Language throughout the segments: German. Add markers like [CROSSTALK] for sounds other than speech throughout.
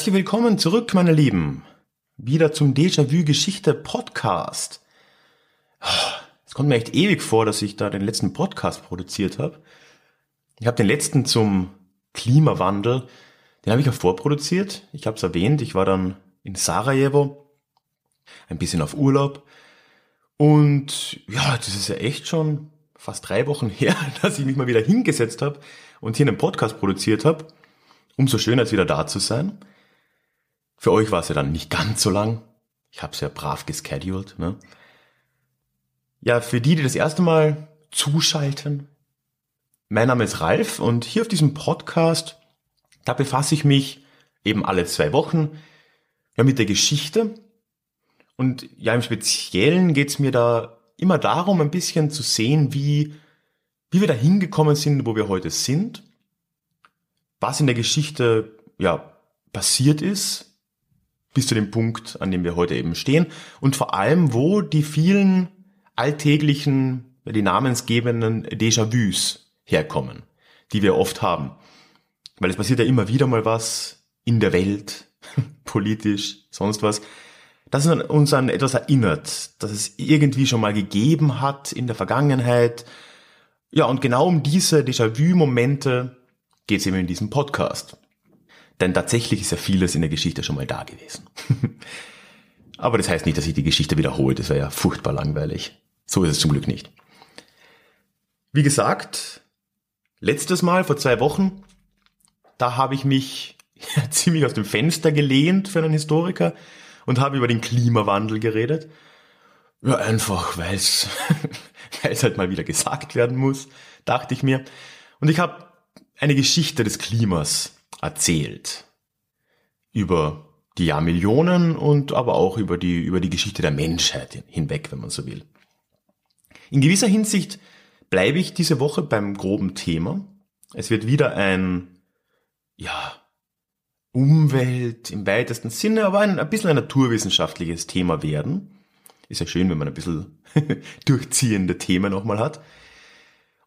Herzlich willkommen zurück, meine Lieben. Wieder zum Déjà-vu Geschichte Podcast. Es kommt mir echt ewig vor, dass ich da den letzten Podcast produziert habe. Ich habe den letzten zum Klimawandel, den habe ich ja vorproduziert. Ich habe es erwähnt, ich war dann in Sarajevo, ein bisschen auf Urlaub. Und ja, das ist ja echt schon fast drei Wochen [LAUGHS] her, dass ich mich mal wieder hingesetzt habe und hier einen Podcast produziert habe. Umso schöner, als wieder da zu sein. Für euch war es ja dann nicht ganz so lang. Ich habe es ja brav gescheduled. Ne? Ja, für die, die das erste Mal zuschalten, mein Name ist Ralf und hier auf diesem Podcast, da befasse ich mich eben alle zwei Wochen ja, mit der Geschichte. Und ja, im Speziellen geht es mir da immer darum, ein bisschen zu sehen, wie, wie wir da hingekommen sind, wo wir heute sind, was in der Geschichte ja passiert ist, bis zu dem Punkt, an dem wir heute eben stehen und vor allem, wo die vielen alltäglichen, die namensgebenden Déjà-vus herkommen, die wir oft haben. Weil es passiert ja immer wieder mal was in der Welt, [LAUGHS] politisch, sonst was, das uns an etwas erinnert, das es irgendwie schon mal gegeben hat in der Vergangenheit. Ja, und genau um diese Déjà-vu-Momente geht es eben in diesem Podcast. Denn tatsächlich ist ja vieles in der Geschichte schon mal da gewesen. [LAUGHS] Aber das heißt nicht, dass sich die Geschichte wiederholt. Das wäre ja furchtbar langweilig. So ist es zum Glück nicht. Wie gesagt, letztes Mal vor zwei Wochen, da habe ich mich [LAUGHS] ziemlich aus dem Fenster gelehnt für einen Historiker und habe über den Klimawandel geredet. Ja, einfach, weil es [LAUGHS] halt mal wieder gesagt werden muss, dachte ich mir. Und ich habe eine Geschichte des Klimas erzählt. Über die Jahrmillionen und aber auch über die, über die Geschichte der Menschheit hinweg, wenn man so will. In gewisser Hinsicht bleibe ich diese Woche beim groben Thema. Es wird wieder ein, ja, Umwelt im weitesten Sinne, aber ein, ein bisschen ein naturwissenschaftliches Thema werden. Ist ja schön, wenn man ein bisschen [LAUGHS] durchziehende Themen nochmal hat.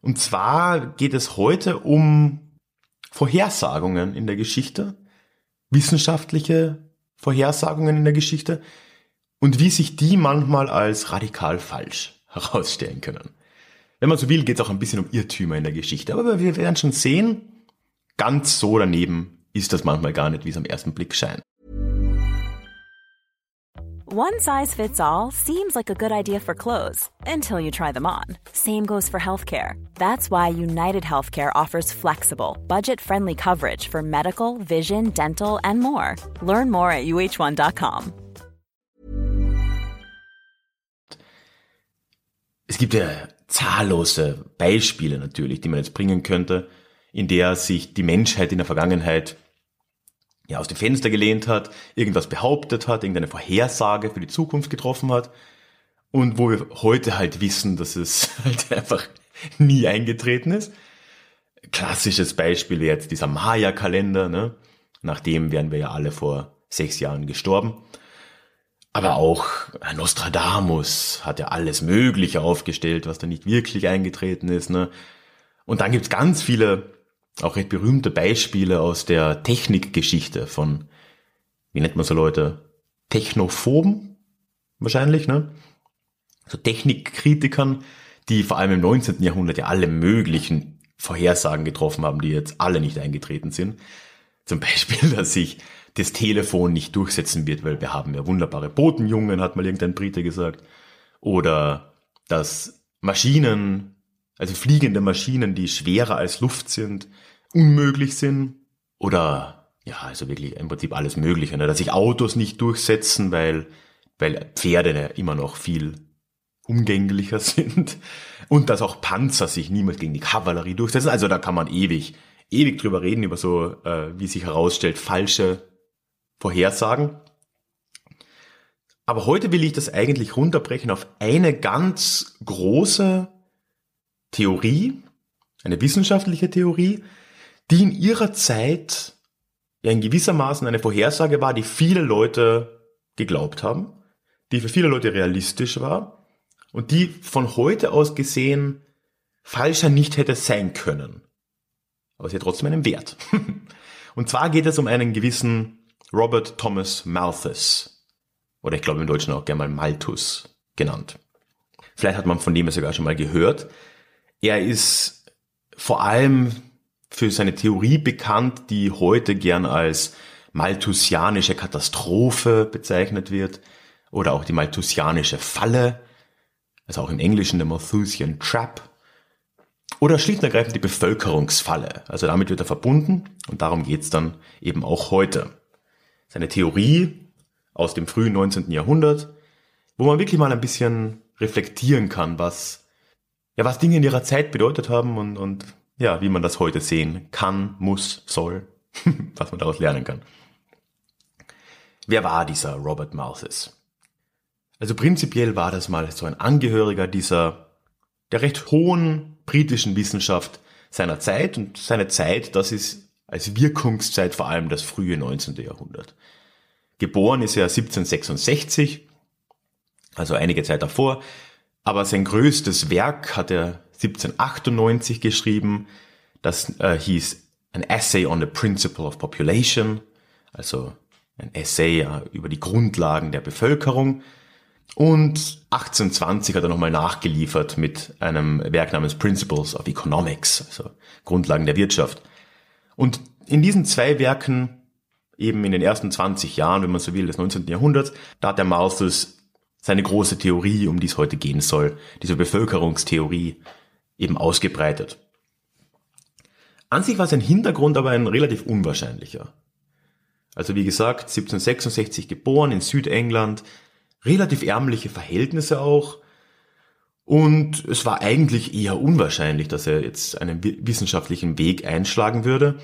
Und zwar geht es heute um Vorhersagungen in der Geschichte, wissenschaftliche Vorhersagungen in der Geschichte und wie sich die manchmal als radikal falsch [LAUGHS] herausstellen können. Wenn man so will, geht es auch ein bisschen um Irrtümer in der Geschichte, aber wir werden schon sehen, ganz so daneben ist das manchmal gar nicht, wie es am ersten Blick scheint. One size fits all seems like a good idea for clothes until you try them on. Same goes for healthcare. That's why United Healthcare offers flexible, budget friendly coverage for medical, vision, dental, and more. Learn more at uh1.com. Es gibt ja zahllose Beispiele natürlich, die man jetzt bringen könnte, in der sich die Menschheit in der Vergangenheit ja, aus dem Fenster gelehnt hat, irgendwas behauptet hat, irgendeine Vorhersage für die Zukunft getroffen hat und wo wir heute halt wissen, dass es [LAUGHS] halt einfach nie eingetreten ist. Klassisches Beispiel jetzt dieser Maya-Kalender, ne? nach dem wären wir ja alle vor sechs Jahren gestorben. Aber auch Nostradamus hat ja alles Mögliche aufgestellt, was da nicht wirklich eingetreten ist. Ne? Und dann gibt's ganz viele auch recht berühmte Beispiele aus der Technikgeschichte von, wie nennt man so Leute, Technophoben wahrscheinlich, ne? So Technikkritikern, die vor allem im 19. Jahrhundert ja alle möglichen Vorhersagen getroffen haben, die jetzt alle nicht eingetreten sind. Zum Beispiel, [LAUGHS] dass sich das Telefon nicht durchsetzen wird, weil wir haben ja wunderbare Botenjungen, hat mal irgendein Brite gesagt. Oder dass Maschinen also fliegende Maschinen, die schwerer als Luft sind, unmöglich sind. Oder ja, also wirklich im Prinzip alles Mögliche. Ne? Dass sich Autos nicht durchsetzen, weil, weil Pferde ja immer noch viel umgänglicher [LAUGHS] sind. Und dass auch Panzer sich niemals gegen die Kavallerie durchsetzen. Also da kann man ewig, ewig drüber reden, über so, äh, wie sich herausstellt, falsche Vorhersagen. Aber heute will ich das eigentlich runterbrechen auf eine ganz große Theorie, eine wissenschaftliche Theorie, die in ihrer Zeit ja in gewissermaßen eine Vorhersage war, die viele Leute geglaubt haben, die für viele Leute realistisch war und die von heute aus gesehen falscher nicht hätte sein können. Aber sie hat trotzdem einen Wert. [LAUGHS] und zwar geht es um einen gewissen Robert Thomas Malthus. Oder ich glaube im Deutschen auch gerne mal Malthus genannt. Vielleicht hat man von dem ja sogar schon mal gehört. Er ist vor allem für seine Theorie bekannt, die heute gern als malthusianische Katastrophe bezeichnet wird oder auch die malthusianische Falle, also auch im Englischen der Malthusian Trap oder schlicht und ergreifend die Bevölkerungsfalle. Also damit wird er verbunden und darum geht's dann eben auch heute. Seine Theorie aus dem frühen 19. Jahrhundert, wo man wirklich mal ein bisschen reflektieren kann, was, ja, was Dinge in ihrer Zeit bedeutet haben und, und ja, wie man das heute sehen kann, muss, soll, [LAUGHS] was man daraus lernen kann. Wer war dieser Robert Malthus? Also prinzipiell war das mal so ein Angehöriger dieser der recht hohen britischen Wissenschaft seiner Zeit und seine Zeit, das ist als Wirkungszeit vor allem das frühe 19. Jahrhundert. Geboren ist er 1766, also einige Zeit davor, aber sein größtes Werk hat er 1798 geschrieben. Das äh, hieß An Essay on the Principle of Population, also ein Essay äh, über die Grundlagen der Bevölkerung. Und 1820 hat er nochmal nachgeliefert mit einem Werk namens Principles of Economics, also Grundlagen der Wirtschaft. Und in diesen zwei Werken, eben in den ersten 20 Jahren, wenn man so will, des 19. Jahrhunderts, da hat der Malthus seine große Theorie, um die es heute gehen soll, diese Bevölkerungstheorie, eben ausgebreitet. An sich war sein Hintergrund aber ein relativ unwahrscheinlicher. Also wie gesagt, 1766 geboren in Südengland, relativ ärmliche Verhältnisse auch. Und es war eigentlich eher unwahrscheinlich, dass er jetzt einen wissenschaftlichen Weg einschlagen würde.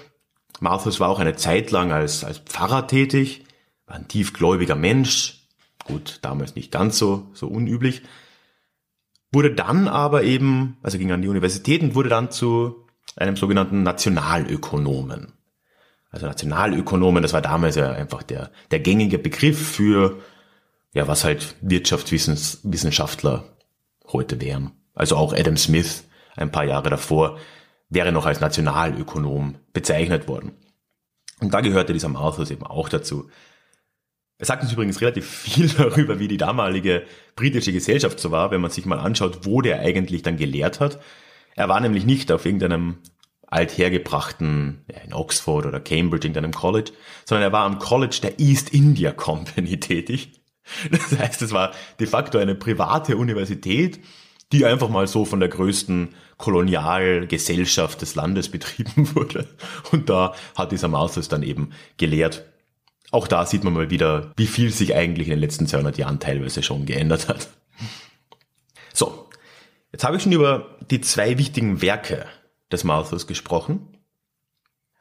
Malthus war auch eine Zeit lang als, als Pfarrer tätig, war ein tiefgläubiger Mensch, gut, damals nicht ganz so, so unüblich, wurde dann aber eben, also ging an die Universität und wurde dann zu einem sogenannten Nationalökonomen. Also Nationalökonomen, das war damals ja einfach der, der gängige Begriff für ja, was halt Wirtschaftswissenschaftler heute wären. Also auch Adam Smith ein paar Jahre davor wäre noch als Nationalökonom bezeichnet worden. Und da gehörte dieser Malthus eben auch dazu. Er sagt uns übrigens relativ viel [LAUGHS] darüber, wie die damalige britische Gesellschaft so war, wenn man sich mal anschaut, wo der eigentlich dann gelehrt hat. Er war nämlich nicht auf irgendeinem althergebrachten, ja, in Oxford oder Cambridge, irgendeinem College, sondern er war am College der East India [LAUGHS] Company tätig. Das heißt, es war de facto eine private Universität, die einfach mal so von der größten Kolonialgesellschaft des Landes betrieben [LAUGHS] wurde. Und da hat dieser Malthus dann eben gelehrt. Auch da sieht man mal wieder, wie viel sich eigentlich in den letzten 200 Jahren teilweise schon geändert hat. So, jetzt habe ich schon über die zwei wichtigen Werke des Malthus gesprochen.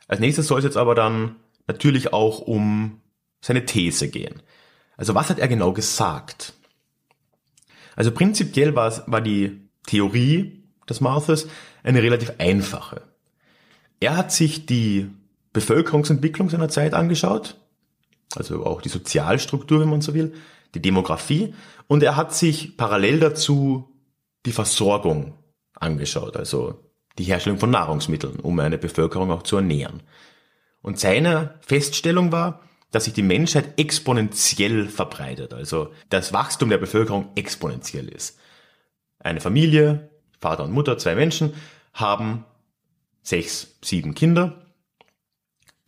Als nächstes soll es jetzt aber dann natürlich auch um seine These gehen. Also was hat er genau gesagt? Also prinzipiell war, war die Theorie des Malthus eine relativ einfache. Er hat sich die Bevölkerungsentwicklung seiner Zeit angeschaut, also auch die Sozialstruktur, wenn man so will, die Demografie, und er hat sich parallel dazu die Versorgung angeschaut, also die Herstellung von Nahrungsmitteln, um eine Bevölkerung auch zu ernähren. Und seine Feststellung war, dass sich die Menschheit exponentiell verbreitet, also das Wachstum der Bevölkerung exponentiell ist. Eine Familie, Vater und Mutter, zwei Menschen, haben sechs, sieben Kinder.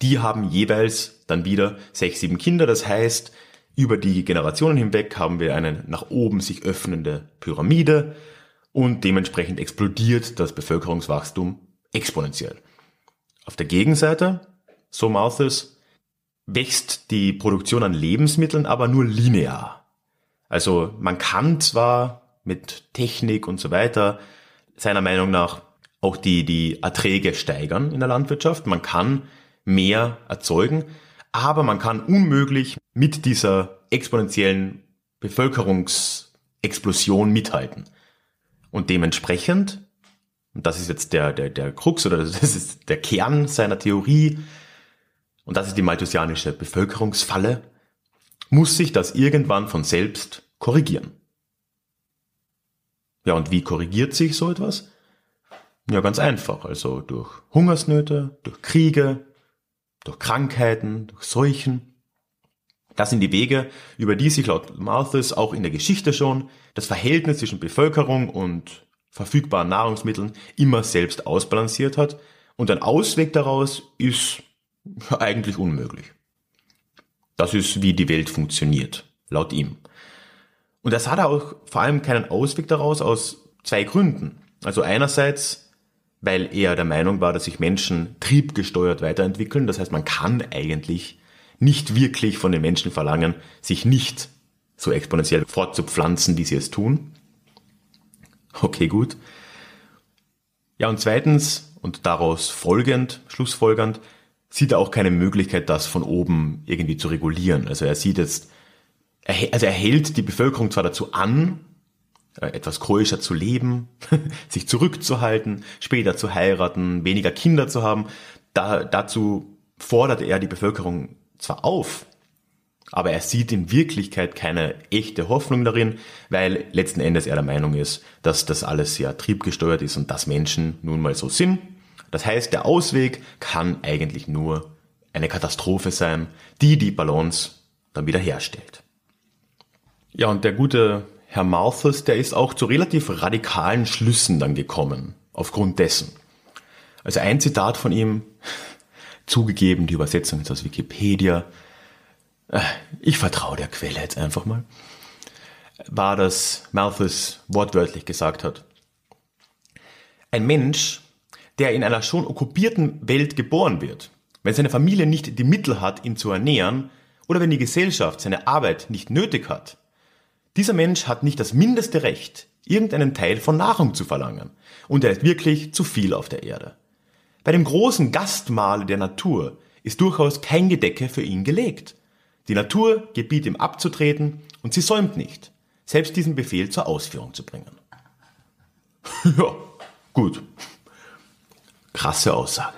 Die haben jeweils dann wieder sechs, sieben Kinder. Das heißt, über die Generationen hinweg haben wir eine nach oben sich öffnende Pyramide und dementsprechend explodiert das Bevölkerungswachstum exponentiell. Auf der Gegenseite, so Malthus, wächst die Produktion an Lebensmitteln aber nur linear. Also man kann zwar mit Technik und so weiter seiner Meinung nach auch die, die Erträge steigern in der Landwirtschaft. Man kann mehr erzeugen, aber man kann unmöglich mit dieser exponentiellen Bevölkerungsexplosion mithalten. Und dementsprechend, und das ist jetzt der, der, der Krux oder [LAUGHS] das ist der Kern seiner Theorie, und das ist die malthusianische Bevölkerungsfalle, muss sich das irgendwann von selbst korrigieren. Ja, und wie korrigiert sich so etwas? Ja, ganz einfach. Also durch Hungersnöte, durch Kriege, durch Krankheiten, durch Seuchen. Das sind die Wege, über die sich laut Malthus auch in der Geschichte schon das Verhältnis zwischen Bevölkerung und verfügbaren Nahrungsmitteln immer selbst ausbalanciert hat. Und ein Ausweg daraus ist [LAUGHS] eigentlich unmöglich. Das ist, wie die Welt funktioniert, laut ihm. Und er sah da auch vor allem keinen Ausweg daraus aus zwei Gründen. Also einerseits, weil er der Meinung war, dass sich Menschen triebgesteuert weiterentwickeln. Das heißt, man kann eigentlich nicht wirklich von den Menschen verlangen, sich nicht so exponentiell fortzupflanzen, wie sie es tun. Okay, gut. Ja, und zweitens, und daraus folgend, schlussfolgernd, sieht er auch keine Möglichkeit, das von oben irgendwie zu regulieren. Also er sieht jetzt, also er hält die Bevölkerung zwar dazu an, etwas keuischer zu leben, [LAUGHS] sich zurückzuhalten, später zu heiraten, weniger Kinder zu haben. Da, dazu fordert er die Bevölkerung zwar auf, aber er sieht in Wirklichkeit keine echte Hoffnung darin, weil letzten Endes er der Meinung ist, dass das alles sehr triebgesteuert ist und dass Menschen nun mal so sind das heißt, der Ausweg kann eigentlich nur eine Katastrophe sein, die die Balance dann wieder herstellt. Ja, und der gute Herr Malthus, der ist auch zu relativ radikalen Schlüssen dann gekommen, aufgrund dessen. Also ein Zitat von ihm, [LAUGHS] zugegeben, die Übersetzung ist aus Wikipedia, äh, ich vertraue der Quelle jetzt einfach mal, war, dass Malthus wortwörtlich gesagt hat, ein Mensch der in einer schon okkupierten Welt geboren wird, wenn seine Familie nicht die Mittel hat, ihn zu ernähren, oder wenn die Gesellschaft seine Arbeit nicht nötig hat, dieser Mensch hat nicht das mindeste Recht, irgendeinen Teil von Nahrung zu verlangen, und er ist wirklich zu viel auf der Erde. Bei dem großen Gastmahl der Natur ist durchaus kein Gedecke für ihn gelegt. Die Natur gebiet ihm abzutreten und sie säumt nicht, selbst diesen Befehl zur Ausführung zu bringen. [LAUGHS] ja, gut. Krasse Aussage.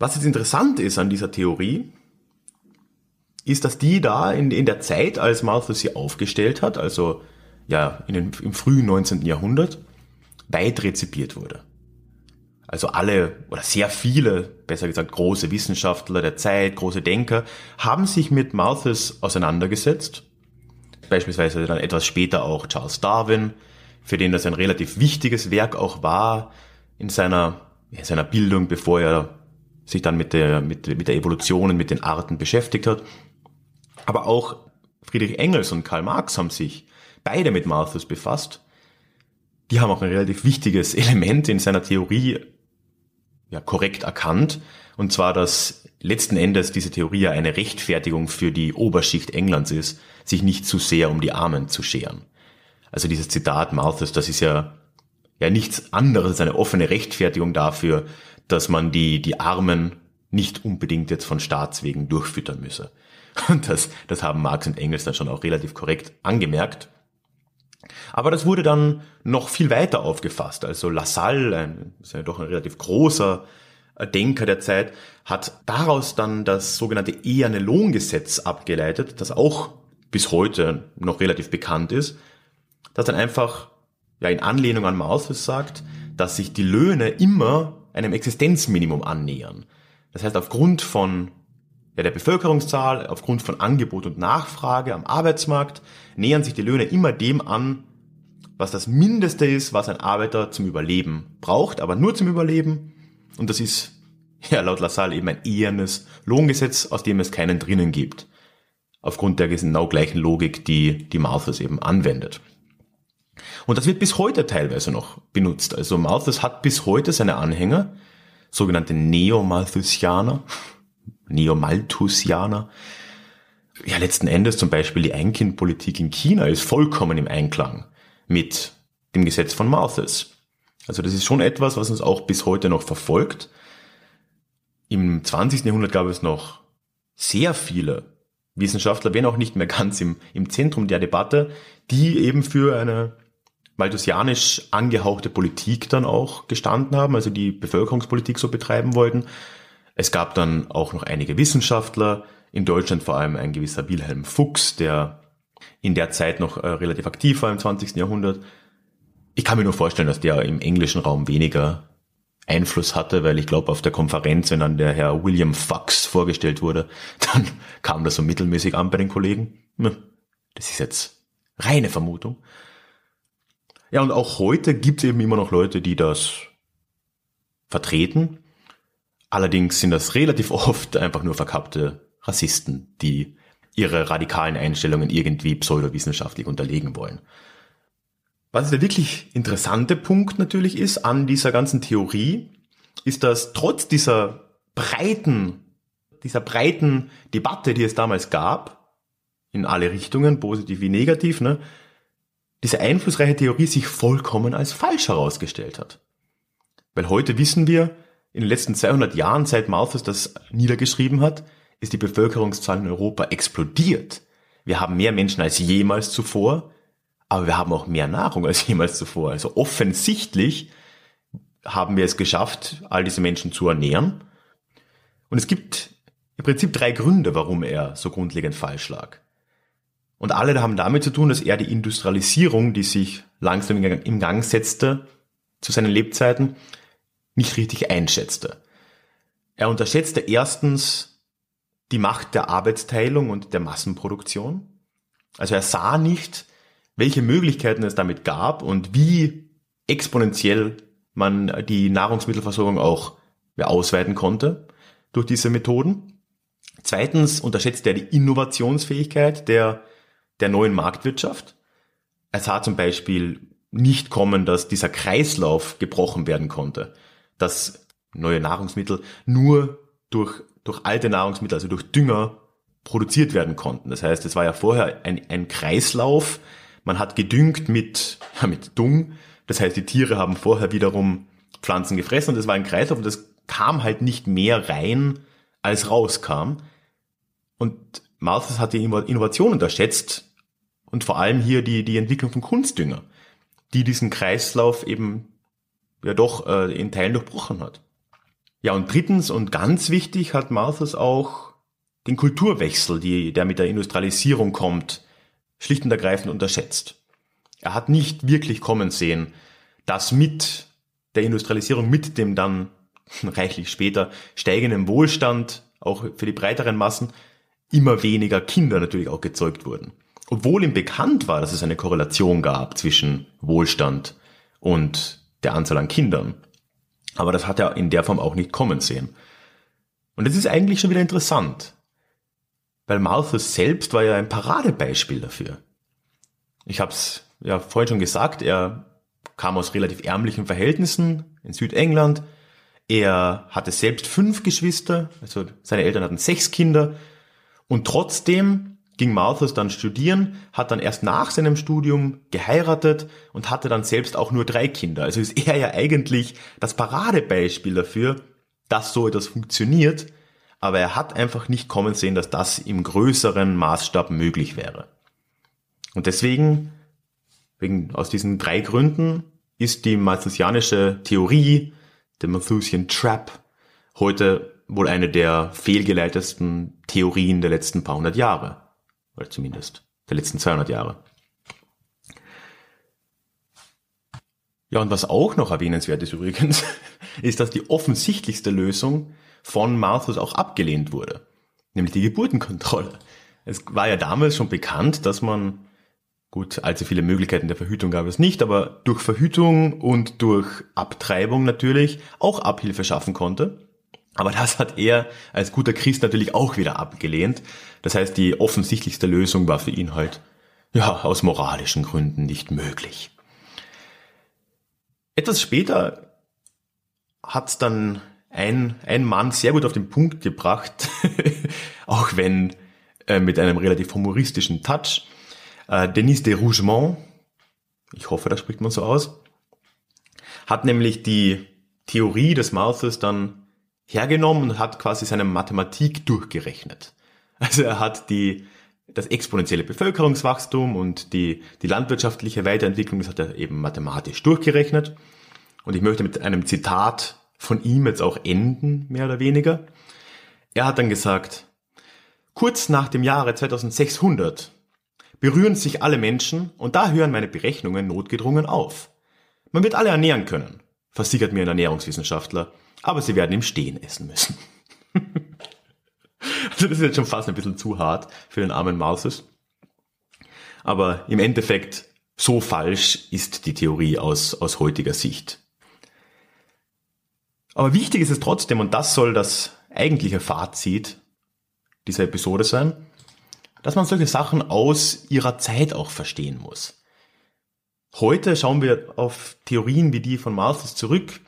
Was jetzt interessant ist an dieser Theorie, ist, dass die da in, in der Zeit, als Malthus sie aufgestellt hat, also ja den, im frühen 19. Jahrhundert, weit rezipiert wurde. Also alle oder sehr viele, besser gesagt große Wissenschaftler der Zeit, große Denker, haben sich mit Malthus auseinandergesetzt. Beispielsweise dann etwas später auch Charles Darwin, für den das ein relativ wichtiges Werk auch war in seiner, in seiner Bildung, bevor er sich dann mit der, mit, mit der Evolution und mit den Arten beschäftigt hat. Aber auch Friedrich Engels und Karl Marx haben sich beide mit Malthus befasst. Die haben auch ein relativ wichtiges Element in seiner Theorie ja, korrekt erkannt. Und zwar, dass letzten Endes diese Theorie ja eine Rechtfertigung für die Oberschicht Englands ist, sich nicht zu sehr um die Armen zu scheren. Also dieses Zitat Malthus, das ist ja, ja nichts anderes als eine offene Rechtfertigung dafür, dass man die, die Armen nicht unbedingt jetzt von Staatswegen durchfüttern müsse. [LAUGHS] Und das, das haben Marx und Engels dann schon auch relativ korrekt angemerkt. Aber das wurde dann noch viel weiter aufgefasst. Also Lassalle, ein, ist ja doch ein relativ großer Denker der Zeit, hat daraus dann das sogenannte eherne Lohngesetz abgeleitet, das auch bis heute noch relativ bekannt ist, das dann einfach ja in Anlehnung an Malthus sagt, dass sich die Löhne immer einem Existenzminimum annähern. Das heißt, aufgrund von ja, der Bevölkerungszahl, aufgrund von Angebot und Nachfrage am Arbeitsmarkt nähern sich die Löhne immer dem an, was das Mindeste ist, was ein Arbeiter zum Überleben braucht, aber nur zum Überleben. Und das ist ja laut Lassalle eben ein ehernes Lohngesetz, aus dem es keinen drinnen gibt. Aufgrund der genau gleichen Logik, die die Malthus eben anwendet. Und das wird bis heute teilweise noch benutzt. Also Malthus hat bis heute seine Anhänger, sogenannte Neo-Malthusianer, Neo-Malthusianer. Ja, letzten Endes zum Beispiel die Einkindpolitik in China ist vollkommen im Einklang mit dem Gesetz von Malthus. Also das ist schon etwas, was uns auch bis heute noch verfolgt. Im 20. Jahrhundert gab es noch sehr viele Wissenschaftler, wenn auch nicht mehr ganz im, im Zentrum der Debatte, die eben für eine malthusianisch angehauchte Politik dann auch gestanden haben, also die Bevölkerungspolitik so betreiben wollten. Es gab dann auch noch einige Wissenschaftler, in Deutschland vor allem ein gewisser Wilhelm Fuchs, der in der Zeit noch äh, relativ aktiv war im 20. Jahrhundert. Ich kann mir nur vorstellen, dass der im englischen Raum weniger Einfluss hatte, weil ich glaube, auf der Konferenz, wenn dann der Herr William Fox vorgestellt wurde, [LAUGHS] dann kam das so mittelmäßig an bei den Kollegen. Das ist jetzt reine Vermutung. Ja, und auch heute gibt es eben immer noch Leute, die das vertreten. Allerdings sind das relativ [LAUGHS] oft einfach nur verkappte Rassisten, die ihre radikalen Einstellungen irgendwie pseudowissenschaftlich unterlegen wollen. Was der wirklich interessante Punkt natürlich ist an dieser ganzen Theorie, ist, dass trotz dieser breiten, dieser breiten Debatte, die es damals gab, in alle Richtungen, positiv wie negativ, ne, diese einflussreiche Theorie sich vollkommen als falsch herausgestellt hat. Weil heute wissen wir, in den letzten 200 Jahren, seit Malthus das niedergeschrieben hat, ist die Bevölkerungszahl in Europa explodiert. Wir haben mehr Menschen als jemals zuvor, aber wir haben auch mehr Nahrung als jemals zuvor. Also offensichtlich haben wir es geschafft, all diese Menschen zu ernähren. Und es gibt im Prinzip drei Gründe, warum er so grundlegend falsch lag. Und alle haben damit zu tun, dass er die Industrialisierung, die sich langsam im Gang setzte zu seinen Lebzeiten, nicht richtig einschätzte. Er unterschätzte erstens die Macht der Arbeitsteilung und der Massenproduktion. Also er sah nicht, welche Möglichkeiten es damit gab und wie exponentiell man die Nahrungsmittelversorgung auch ausweiten konnte durch diese Methoden. Zweitens unterschätzte er die Innovationsfähigkeit der der neuen Marktwirtschaft. Er sah zum Beispiel nicht kommen, dass dieser Kreislauf gebrochen werden konnte, dass neue Nahrungsmittel nur durch, durch alte Nahrungsmittel, also durch Dünger, produziert werden konnten. Das heißt, es war ja vorher ein, ein Kreislauf, man hat gedüngt mit, ja, [LAUGHS] mit Dung, das heißt, die Tiere haben vorher wiederum Pflanzen gefressen und es war ein Kreislauf und das kam halt nicht mehr rein, als rauskam. Und Malthus hat die Innovation unterschätzt, und vor allem hier die, die Entwicklung von Kunstdünger, die diesen Kreislauf eben ja doch äh, in Teilen durchbrochen hat. Ja, und drittens und ganz wichtig hat Malthus auch den Kulturwechsel, die, der mit der Industrialisierung kommt, schlicht und ergreifend unterschätzt. Er hat nicht wirklich kommen sehen, dass mit der Industrialisierung, mit dem dann [LAUGHS] reichlich später steigenden Wohlstand, auch für die breiteren Massen, immer weniger Kinder natürlich auch gezeugt wurden obwohl ihm bekannt war, dass es eine Korrelation gab zwischen Wohlstand und der Anzahl an Kindern. Aber das hat er in der Form auch nicht kommen sehen. Und das ist eigentlich schon wieder interessant, weil Malthus selbst war ja ein Paradebeispiel dafür. Ich habe es ja vorhin schon gesagt, er kam aus relativ ärmlichen Verhältnissen in Südengland. Er hatte selbst fünf Geschwister, also seine Eltern hatten sechs Kinder. Und trotzdem ging Malthus dann studieren, hat dann erst nach seinem Studium geheiratet und hatte dann selbst auch nur drei Kinder. Also ist er ja eigentlich das Paradebeispiel dafür, dass so etwas funktioniert, aber er hat einfach nicht kommen sehen, dass das im größeren Maßstab möglich wäre. Und deswegen, wegen, aus diesen drei Gründen, ist die malthusianische Theorie, der Malthusian Trap, heute wohl eine der fehlgeleitesten Theorien der letzten paar hundert Jahre. Oder zumindest der letzten 200 Jahre. Ja, und was auch noch erwähnenswert ist übrigens, [LAUGHS] ist, dass die offensichtlichste Lösung von Malthus auch abgelehnt wurde, nämlich die Geburtenkontrolle. Es war ja damals schon bekannt, dass man, gut, allzu viele Möglichkeiten der Verhütung gab es nicht, aber durch Verhütung und durch Abtreibung natürlich auch Abhilfe schaffen konnte Aber das hat er als guter Christ natürlich auch wieder abgelehnt. Das heißt, die offensichtlichste Lösung war für ihn halt, ja, aus moralischen Gründen nicht möglich. Etwas später hat dann ein, ein Mann sehr gut auf den Punkt gebracht, [LAUGHS] auch wenn äh, mit einem relativ humoristischen Touch. Äh, Denis de Rougemont, ich hoffe, da spricht man so aus, hat nämlich die Theorie des Malthus dann hergenommen und hat quasi seine Mathematik durchgerechnet. Also er hat die, das exponentielle Bevölkerungswachstum und die, die landwirtschaftliche Weiterentwicklung, das hat er eben mathematisch durchgerechnet. Und ich möchte mit einem Zitat von ihm jetzt auch enden, mehr oder weniger. Er hat dann gesagt, kurz nach dem Jahre 2600 berühren sich alle Menschen und da hören meine Berechnungen notgedrungen auf. Man wird alle ernähren können, versichert mir ein Ernährungswissenschaftler, aber sie werden im Stehen essen müssen. [LAUGHS] also das ist jetzt schon fast ein bisschen zu hart für den armen Mauses. Aber im Endeffekt, so falsch ist die Theorie aus, aus heutiger Sicht. Aber wichtig ist es trotzdem, und das soll das eigentliche Fazit dieser Episode sein, dass man solche Sachen aus ihrer Zeit auch verstehen muss. Heute schauen wir auf Theorien wie die von Malthus zurück,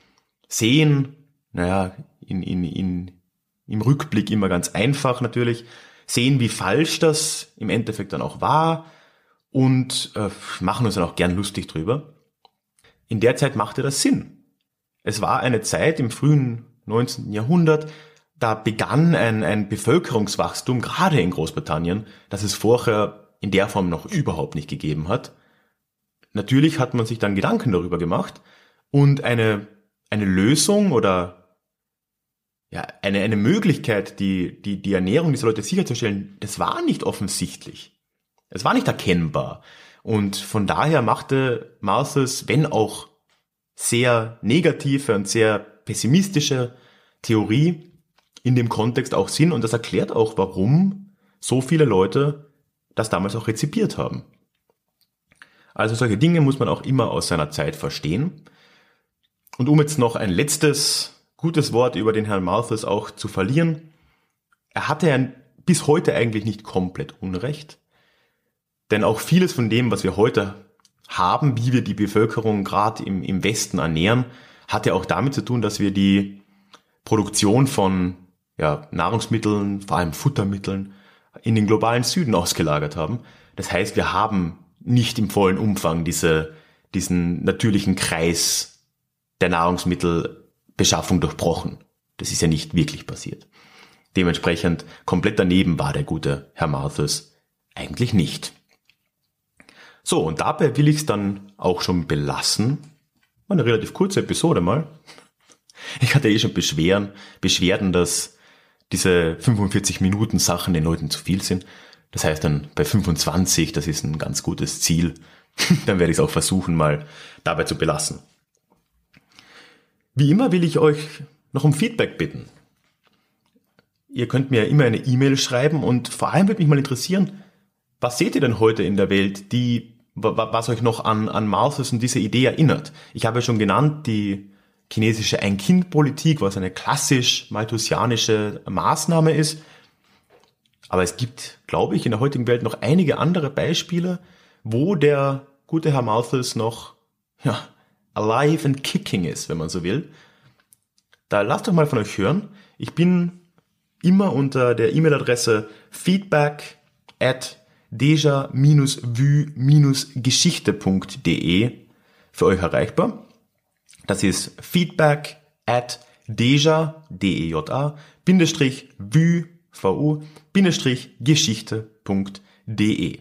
sehen, naja, in, in, in, im Rückblick immer ganz einfach natürlich, sehen, wie falsch das im Endeffekt dann auch war und äh, machen uns dann auch gern lustig drüber. In der Zeit machte das Sinn. Es war eine Zeit im frühen 19. Jahrhundert, da begann ein, ein Bevölkerungswachstum, gerade in Großbritannien, das es vorher in der Form noch überhaupt nicht gegeben hat. Natürlich hat man sich dann Gedanken darüber gemacht und eine, eine Lösung oder ja, eine, eine Möglichkeit, die, die, die Ernährung dieser Leute sicherzustellen, das war nicht offensichtlich. Es war nicht erkennbar. Und von daher machte Malthus, wenn auch sehr negative und sehr pessimistische Theorie in dem Kontext auch Sinn und das erklärt auch, warum so viele Leute das damals auch rezipiert haben. Also solche Dinge muss man auch immer aus seiner Zeit verstehen. Und um jetzt noch ein letztes gutes Wort über den Herrn Malthus auch zu verlieren, er hatte ja bis heute eigentlich nicht komplett Unrecht. Denn auch vieles von dem, was wir heute haben, wie wir die Bevölkerung gerade im, im Westen ernähren, hat ja auch damit zu tun, dass wir die Produktion von ja, Nahrungsmitteln, vor allem Futtermitteln, in den globalen Süden ausgelagert haben. Das heißt, wir haben nicht im vollen Umfang diese, diesen natürlichen Kreis der Nahrungsmittelbeschaffung durchbrochen. Das ist ja nicht wirklich passiert. Dementsprechend komplett daneben war der gute Herr Malthus eigentlich nicht. So, und dabei will ich es dann auch schon belassen. Eine relativ kurze Episode mal. Ich hatte eh schon Beschweren, Beschwerden, dass diese 45 Minuten Sachen den Leuten zu viel sind. Das heißt dann bei 25, das ist ein ganz gutes Ziel, [LAUGHS] dann werde ich es auch versuchen, mal dabei zu belassen. Wie immer will ich euch noch um Feedback bitten. Ihr könnt mir immer eine E-Mail schreiben und vor allem würde mich mal interessieren, was seht ihr denn heute in der Welt, die, was euch noch an, an Malthus und diese Idee erinnert? Ich habe ja schon genannt, die chinesische Ein-Kind-Politik, was eine klassisch malthusianische Maßnahme ist. Aber es gibt, glaube ich, in der heutigen Welt noch einige andere Beispiele, wo der gute Herr Malthus noch ja, alive and kicking ist, wenn man so will. Da lasst doch mal von euch hören. Ich bin immer unter der E-Mail-Adresse feedback at deja-vue-geschichte.de für euch erreichbar. Das ist feedback at deja, D-E-J-A, Bindestrich, vue, V-U, Bindestrich, Geschichte.de.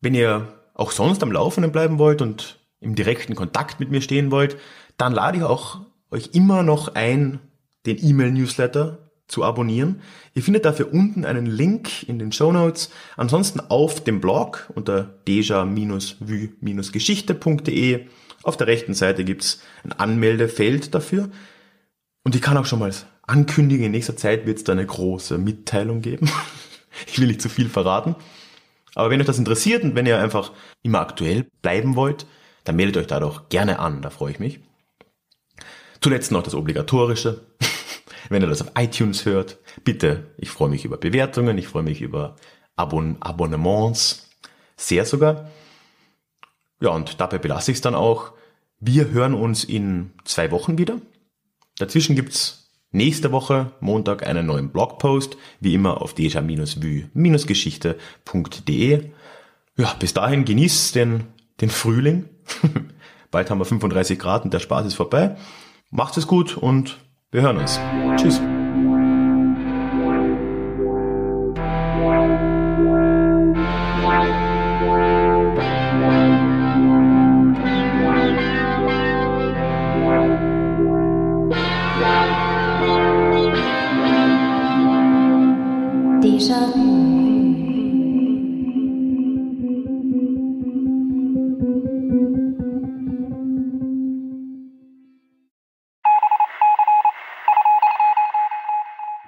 Wenn ihr auch sonst am Laufenden bleiben wollt und im direkten Kontakt mit mir stehen wollt, dann lade ich auch euch immer noch ein, den E-Mail-Newsletter zu abonnieren. Ihr findet dafür unten einen Link in den Show Notes. Ansonsten auf dem Blog unter deja-vue-geschichte.de auf der rechten Seite gibt's ein Anmeldefeld dafür. Und ich kann auch schon mal ankündigen, in nächster Zeit wird es da eine große Mitteilung geben. [LAUGHS] ich will nicht zu viel verraten. Aber wenn euch das interessiert und wenn ihr einfach immer aktuell bleiben wollt, dann meldet euch da doch gerne an, da freue ich mich. Zuletzt noch das Obligatorische. [LAUGHS] wenn ihr das auf iTunes hört. Bitte, ich freue mich über Bewertungen, ich freue mich über Abon Abonnements, sehr sogar. Ja, und dabei belasse ich es dann auch. Wir hören uns in zwei Wochen wieder. Dazwischen gibt's nächste Woche, Montag, einen neuen Blogpost, wie immer auf deja-vue-geschichte.de. Ja, bis dahin genießt den, den Frühling. [LAUGHS] Bald haben wir 35 Grad und der Spaß ist vorbei. Macht es gut und wir hören uns. Tschüss.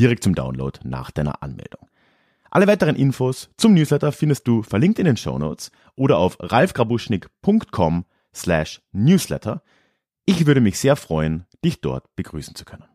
direkt zum Download nach deiner Anmeldung. Alle weiteren Infos zum Newsletter findest du verlinkt in den Show Notes oder auf ralfgrabuschnick.com slash newsletter. Ich würde mich sehr freuen, dich dort begrüßen zu können.